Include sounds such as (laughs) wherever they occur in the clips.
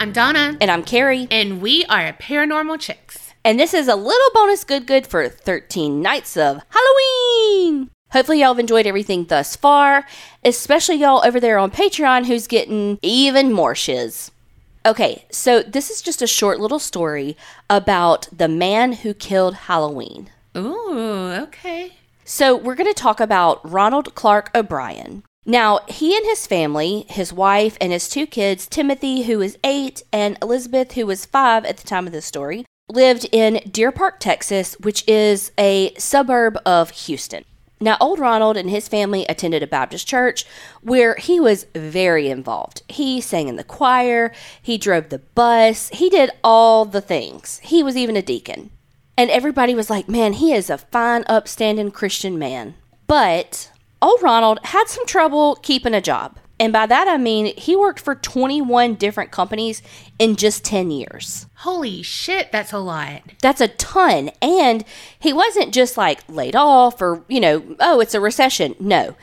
I'm Donna. And I'm Kerri. And we are Paranormal Chicks. And this is a little bonus good good for 13 nights of Halloween. Hopefully, y'all have enjoyed everything thus far, especially y'all over there on Patreon who's getting even more shiz. Okay, so this is just a short little story about the man who killed Halloween. Ooh, okay. So, we're going to talk about Ronald Clark O'Bryan. Now, he and his family, his wife and his two kids, Timothy, who is eight, and Elizabeth, who was five at the time of this story, lived in Deer Park, Texas, which is a suburb of Houston. Now, old Ronald and his family attended a Baptist church where he was very involved. He sang in the choir, he drove the bus, he did all the things. He was even a deacon. And everybody was like, man, he is a fine, upstanding Christian man. But old Ronald had some trouble keeping a job. And by that I mean he worked for 21 different companies in just 10 years. Holy shit, that's a lot. That's a ton. And he wasn't just like laid off or, you know, oh, it's a recession. No.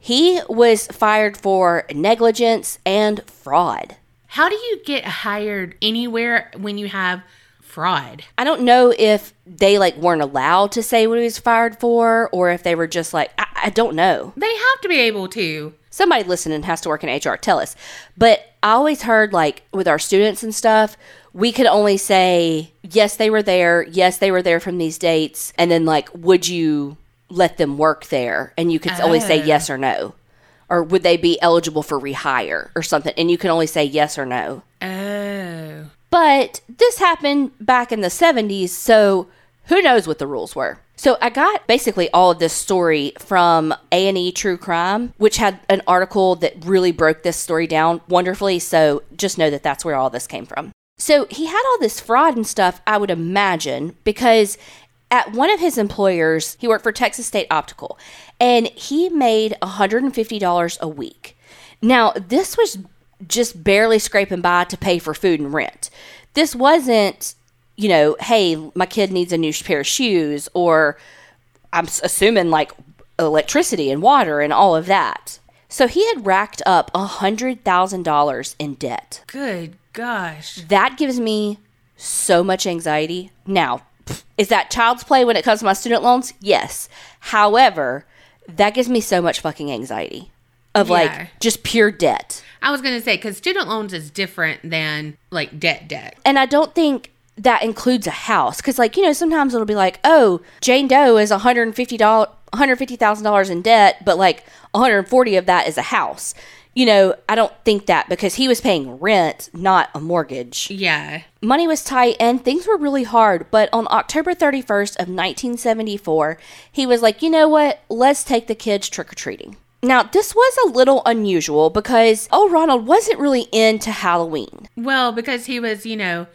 He was fired for negligence and fraud. How do you get hired anywhere when you have fraud? I don't know if they like weren't allowed to say what he was fired for or if they were just like, I, I don't know. They have to be able to somebody listening has to work in HR. Tell us. But I always heard like with our students and stuff, we could only say yes, they were there. Yes, they were there from these dates, and then like, would you let them work there? And you could oh. only say yes or no, or would they be eligible for rehire or something? And you can only say yes or no. Oh. But this happened back in the 70s, so who knows what the rules were? So I got basically all of this story from A&E True Crime, which had an article that really broke this story down wonderfully. So just know that that's where all this came from. So he had all this fraud and stuff, I would imagine, because at one of his employers, he worked for Texas State Optical, and he made $150 a week. Now, this was just barely scraping by to pay for food and rent. This wasn't you know, hey, my kid needs a new pair of shoes, or I'm assuming like electricity and water and all of that. So he had racked up a $100,000 in debt. Good gosh. That gives me so much anxiety. Now, is that child's play when it comes to my student loans? Yes. However, that gives me so much fucking anxiety of yeah. like just pure debt. I was going to say, because student loans is different than like debt debt. And I don't think that includes a house. Because like you know sometimes it'll be like oh jane doe is $150 $150000 in debt but like 140 of that is a house. You know i don't think that because he was paying rent not a mortgage. Yeah. Money was tight and things were really hard but on october 31st of 1974 he was like you know what? Let's take the kids trick-or-treating. Now, this was a little unusual because oh, Ronald wasn't really into Halloween. Well, because he was, you know,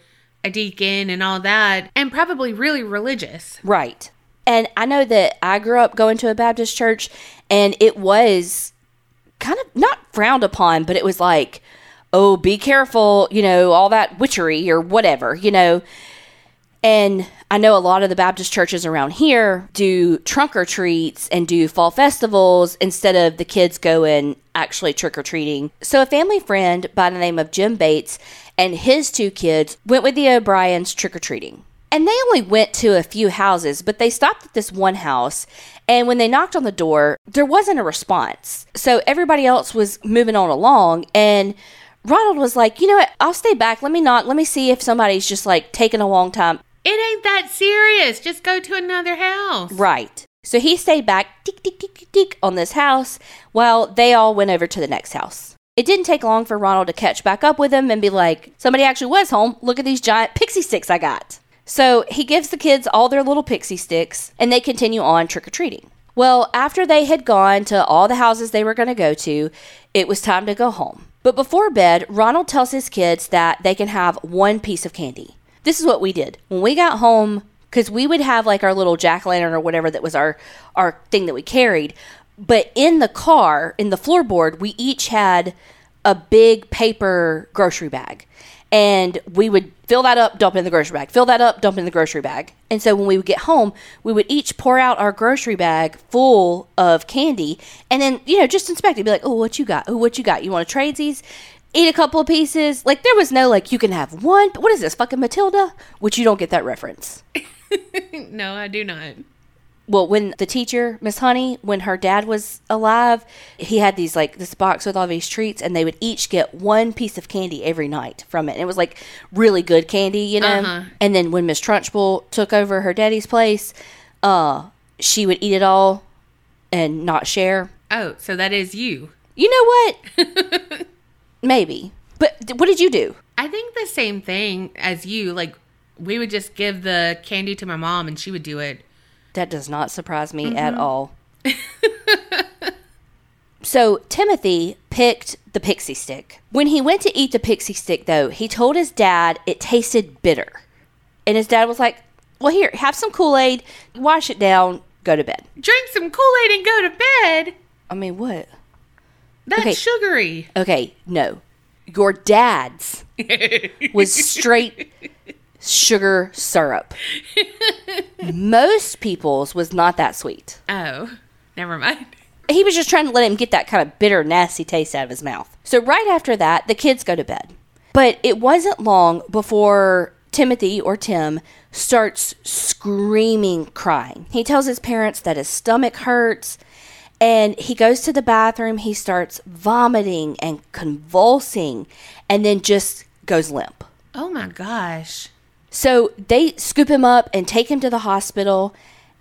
a deacon and all that, and probably really religious. Right. And I know that I grew up going to a Baptist church, and it was kind of not frowned upon, but it was like, oh, be careful, you know, all that witchery or whatever, you know. And I know a lot of the Baptist churches around here do trunk or treats and do fall festivals instead of the kids going actually trick or treating. So, a family friend by the name of Jim Bates and his two kids went with the O'Bryans trick or treating. And they only went to a few houses, but they stopped at this one house. And when they knocked on the door, there wasn't a response. So everybody else was moving on along. And Ronald was like, you know what? I'll stay back. Let me knock. Let me see if somebody's just like taking a long time. It ain't that serious. Just go to another house. Right. So he stayed back, tick, tick, tick, tick, tick, on this house while they all went over to the next house. It didn't take long for Ronald to catch back up with him and be like, somebody actually was home. Look at these giant pixie sticks I got. So he gives the kids all their little pixie sticks and they continue on trick or treating. Well, after they had gone to all the houses they were going to go to, it was time to go home. But before bed, Ronald tells his kids that they can have one piece of candy. This is what we did. When we got home, because we would have like our little jack lantern or whatever that was our, our thing that we carried, but in the car, in the floorboard, we each had a big paper grocery bag. And we would fill that up, dump in the grocery bag, fill that up, dump in the grocery bag. And so when we would get home, we would each pour out our grocery bag full of candy and then, you know, just inspect it. Be like, oh, what you got? Oh, what you got? You want to trade these? Eat a couple of pieces. Like there was no like you can have one. What is this fucking Matilda? Which you don't get that reference. (laughs) no, I do not. Well, when the teacher, Miss Honey, when her dad was alive, he had these like this box with all these treats, and they would each get one piece of candy every night from it. And it was like really good candy, you know. Uh-huh. And then when Miss Trunchbull took over her daddy's place, uh, she would eat it all and not share. Oh, so that is you. You know what? (laughs) Maybe. But what did you do? I think the same thing as you. Like, we would just give the candy to my mom and she would do it. That does not surprise me at mm-hmm. all. (laughs) so Timothy picked the pixie stick. When he went to eat the pixie stick, though, he told his dad it tasted bitter. And his dad was like, Well, here, have some Kool Aid, wash it down, go to bed. Drink some Kool Aid and go to bed. I mean, what? That's Okay. sugary. Okay, no. Your dad's (laughs) was straight sugar syrup. (laughs) Most people's was not that sweet. Oh, never mind. he was just trying to let him get that kind of bitter, nasty taste out of his mouth. So right after that, the kids go to bed. But it wasn't long before Timothy or Tim starts screaming, crying. He tells his parents that his stomach hurts and he goes to the bathroom. He starts vomiting and convulsing and then just goes limp. Oh my gosh. So they scoop him up and take him to the hospital.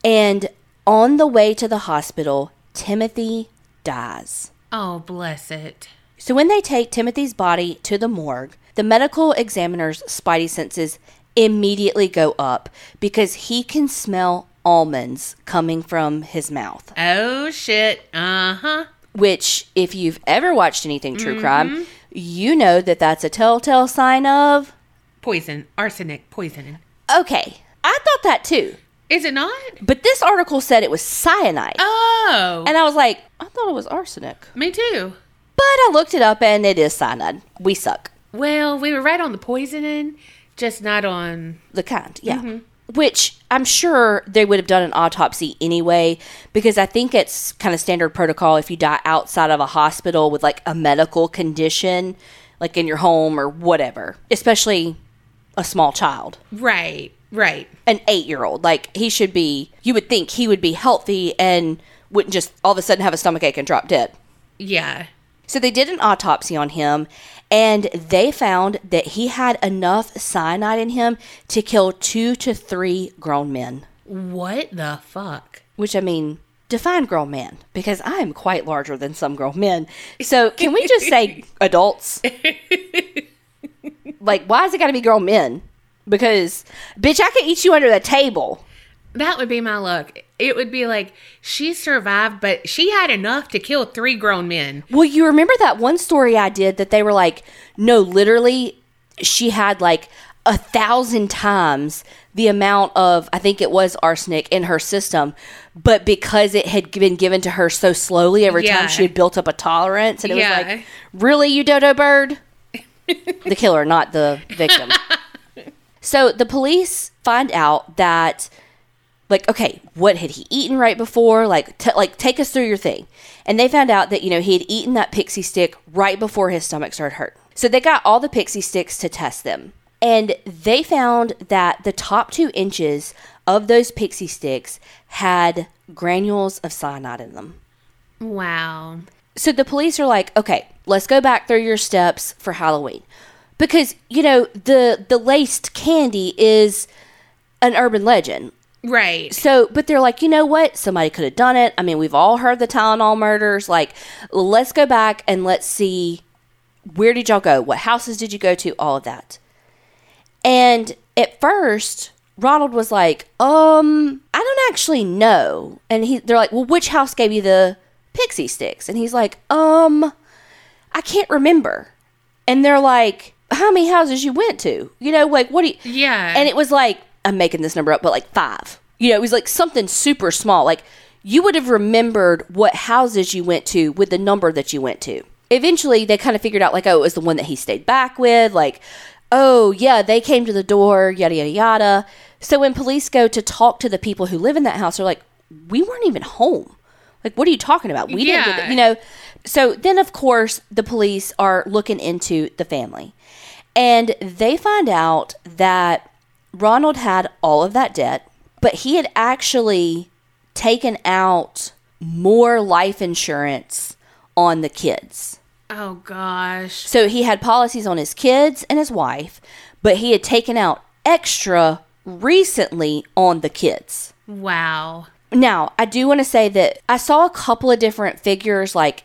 And on the way to the hospital, Timothy dies. Oh, bless it. So when they take Timothy's body to the morgue, the medical examiner's spidey senses immediately go up because he can smell almonds coming from his mouth. Oh, shit. Uh huh. Which, if you've ever watched anything true crime, you know that that's a telltale sign of. Poison. Arsenic. Poison. Okay, I thought that too. Is it not? But this article said it was cyanide. Oh. And I was like, I thought it was arsenic. me too. But I looked it up and it is cyanide. We suck. Well, we were right on the poisoning, just not on. The kind, yeah. Which I'm sure they would have done an autopsy anyway, because I think it's kind of standard protocol if you die outside of a hospital with like a medical condition, like in your home or whatever, especially a small child, Right. Right. an eight year old. Like he should be, you would think he would be healthy and wouldn't just all of a sudden have a stomach ache and drop dead. Yeah. So they did an autopsy on him and they found that he had enough cyanide in him to kill two to three grown men. What the fuck? Which I mean, define grown men because I am quite larger than some grown men. So can we just say (laughs) adults? like, why is it got to be grown men? Because, bitch, I could eat you under the table. That would be my look. It would be like she survived, but she had enough to kill three grown men. Well, you remember that one story I did that they were like, no, literally, she had like a thousand times the amount of, I think it was arsenic in her system, but because it had been given to her so slowly every Yeah. time she had built up a tolerance, and it Yeah. was like, really, you dodo bird? (laughs) the killer, not the victim. (laughs) so the police find out that like okay what had he eaten right before like t- like take us through your thing and they found out that you know he had eaten that pixie stick right before his stomach started hurt so they got all the pixie sticks to test them and they found that the top two inches of those pixie sticks had granules of cyanide in them Wow. so the police are like, okay, let's go back through your steps for Halloween. Because, you know, the the laced candy is an urban legend. Right. So, but they're like, you know what? Somebody could have done it. I mean, we've all heard the Tylenol murders. Like, let's go back and let's see where did y'all go? What houses did you go to? All of that. And at first, Ronald was like, um, I don't actually know. And he they're like, Well, which house gave you the pixie sticks? And he's like, Um, I can't remember. And they're like, How many houses you went to? You know, like what do you Yeah. and it was like, I'm making this number up, but like five. You know, it was like something super small. Like you would have remembered what houses you went to with the number that you went to. Eventually, they kind of figured out, like, oh, it was the one that he stayed back with. Like, oh, yeah, they came to the door, yada, yada, yada. So when police go to talk to the people who live in that house, they're like, we weren't even home. Like, what are you talking about? We didn't, Yeah. the-" you know. So then, of course, the police are looking into the family. And they find out that Ronald had all of that debt, but he had actually taken out more life insurance on the kids. Oh gosh. So he had policies on his kids and his wife, but he had taken out extra recently on the kids. Wow. Now, I do want to say that I saw a couple of different figures. Like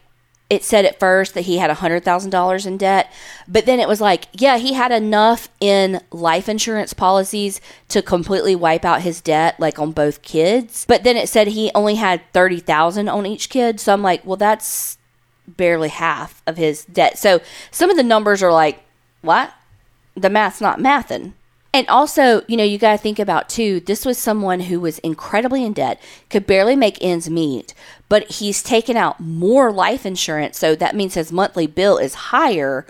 it said at first that he had $100,000 in debt, but then it was like, yeah, he had enough in life insurance policies to completely wipe out his debt, like on both kids. But then it said he only had 30,000 on each kid. So I'm like, well, that's barely half of his debt. So some of the numbers are like, what? The math's not mathing. And also, you know, you got to think about too, this was someone who was incredibly in debt, could barely make ends meet, but he's taken out more life insurance. So that means his monthly bill is higher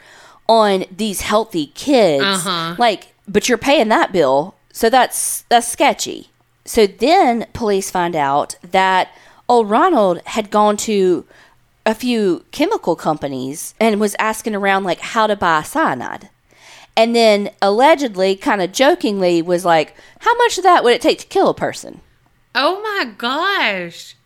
on these healthy kids. Uh-huh. Like, but you're paying that bill. So that's that's sketchy. So then police find out that old Ronald had gone to a few chemical companies and was asking around like how to buy cyanide. And then allegedly, kind of jokingly, was like, How much of that would it take to kill a person? Oh my gosh.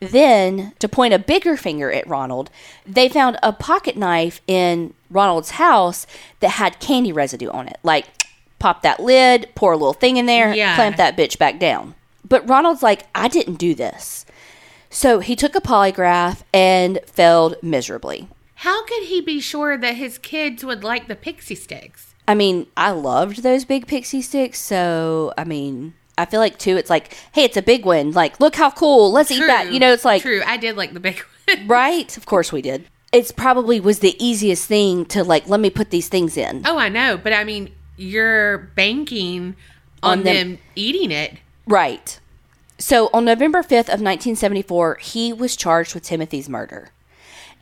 Then, to point a bigger finger at Ronald, they found a pocket knife in Ronald's house that had candy residue on it. Like, pop that lid, pour a little thing in there, Yeah. clamp that bitch back down. But Ronald's like, I didn't do this. So he took a polygraph and failed miserably. How could he be sure that his kids would like the pixie sticks? I mean, I loved those big pixie sticks. So, I mean, I feel like too, it's like, hey, it's a big one. Like, look how cool. Let's eat that. You know, it's like, True, I did like the big (laughs) one. right? Of course we did. It's probably was the easiest thing to like, let me put these things in. oh, I know, but I mean, you're banking on, On them- them eating it. Right. So on November 5th of 1974, he was charged with Timothy's murder.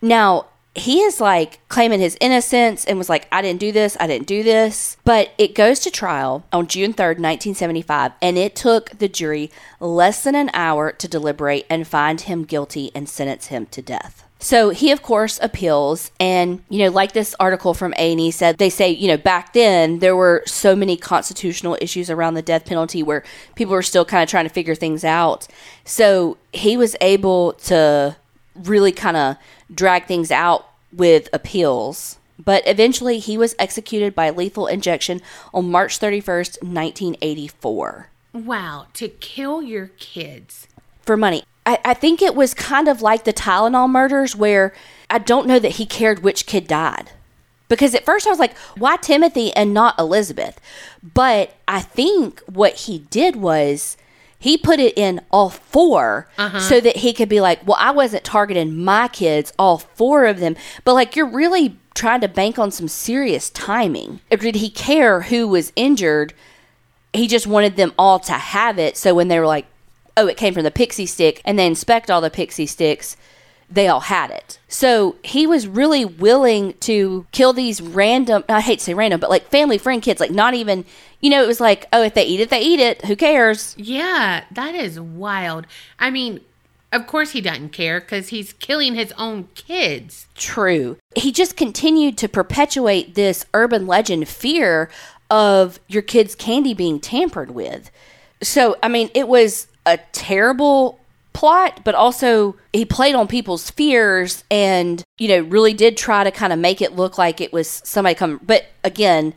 Now, he is like claiming his innocence and was like, I didn't do this, I didn't do this. But it goes to trial on June 3rd, 1975, and it took the jury less than an hour to deliberate and find him guilty and sentence him to death. So he, of course, appeals, and you know, like this article from A and E said, they say, you know, back then there were so many constitutional issues around the death penalty where people were still kind of trying to figure things out. So he was able to really kind of drag things out with appeals. But eventually, he was executed by lethal injection on March 31st, 1984 Wow, to kill your kids. for money. I, I think it was kind of like the Tylenol murders where I don't know that he cared which kid died. Because at first I was like, why Timothy and not Elizabeth? But I think what he did was he put it in all 4 uh-huh. so that he could be like, well, I wasn't targeting my kids, all four of them. But like, you're really trying to bank on some serious timing. Or did he care who was injured? he just wanted them all to have it. So when they were like, oh, it came from the pixie stick, and they inspect all the pixie sticks, they all had it. So he was really willing to kill these random, I hate to say random, but like family friend kids, like not even, you know, it was like, oh, if they eat it, they eat it. Who cares? Yeah, that is wild. I mean, of course he doesn't care because he's killing his own kids. True. He just continued to perpetuate this urban legend fear of your kid's candy being tampered with. So, I mean, it was a terrible plot, but also he played on people's fears and, you know, really did try to kind of make it look like it was somebody come. But again,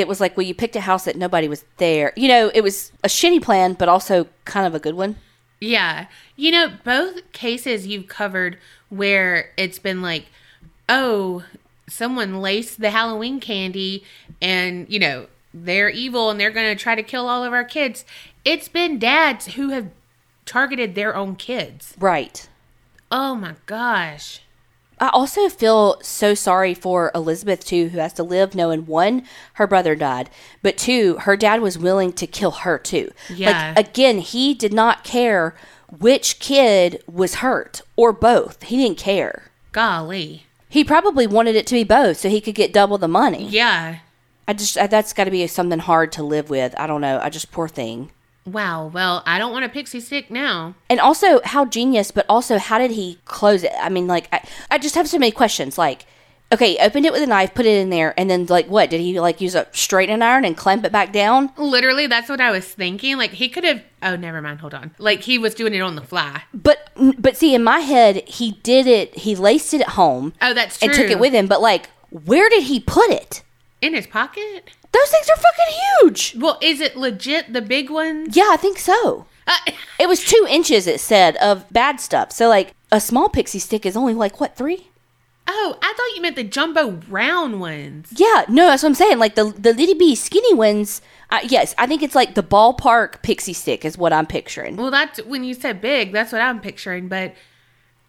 it was like, well, you picked a house that nobody was there. You know, it was a shitty plan, but also kind of a good one. Yeah. You know, both cases you've covered where it's been like, oh, someone laced the Halloween candy and, you know, they're evil and they're going to try to kill all of our kids. It's been dads who have targeted their own kids. Right. Oh my gosh. I also feel so sorry for Elizabeth too, who has to live knowing one, her brother died, but two, her dad was willing to kill her too. Yeah. Like again, he did not care which kid was hurt or both. He didn't care. Golly. He probably wanted it to be both so he could get double the money. Yeah. I just I, that's got to be something hard to live with. I don't know. I just poor thing. Wow. Well, I don't want a pixie stick now. And also, how genius, but also, how did he close it? I mean, like, I, I just have so many questions. Like, okay, opened it with a knife, put it in there, and then, like, what? Did he, like, use a straightening iron and clamp it back down? Literally, that's what I was thinking. Like he could have. Oh, never mind. Hold on. Like he was doing it on the fly. But, but see, in my head, he did it, he laced it at home Oh, that's true. and took it with him, but, like, where did he put it? in his pocket. Those things are fucking huge. Well, is it legit the big ones? Yeah, I think so. Uh, (laughs) It was two inches, it said, of bad stuff. So, like, a small pixie stick is only, like, what, three? oh, I thought you meant the jumbo round ones. Yeah, no, that's what I'm saying. Like the the little bitty skinny ones. Uh, yes, I think it's like the ballpark pixie stick is what I'm picturing. Well, that's when you said big. That's what I'm picturing. But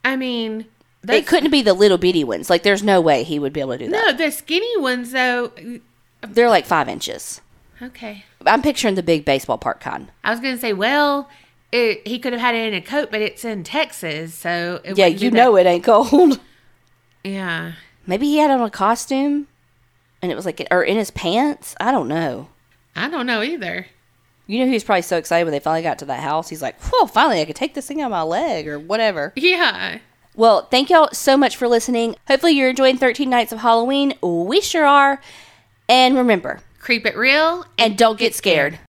I mean, It couldn't be the little bitty ones. Like, there's no way he would be able to do that. no, the skinny ones though. They're like five inches. Okay, I'm picturing the big baseball park kind. I was gonna say, well, it, he could have had it in a coat, but it's in Texas, so it Yeah, you know it ain't cold. (laughs) Yeah, Maybe he had on a costume, and it was like, or in his pants. I don't know. I don't know either. You know, he was probably so excited when they finally got to that house. He's like, "Whoa, finally, I could take this thing out of my leg or whatever." Yeah. Well, thank y'all so much for listening. Hopefully, you're enjoying 13 Nights of Halloween. We sure are. And remember, Creep it real and don't get scared.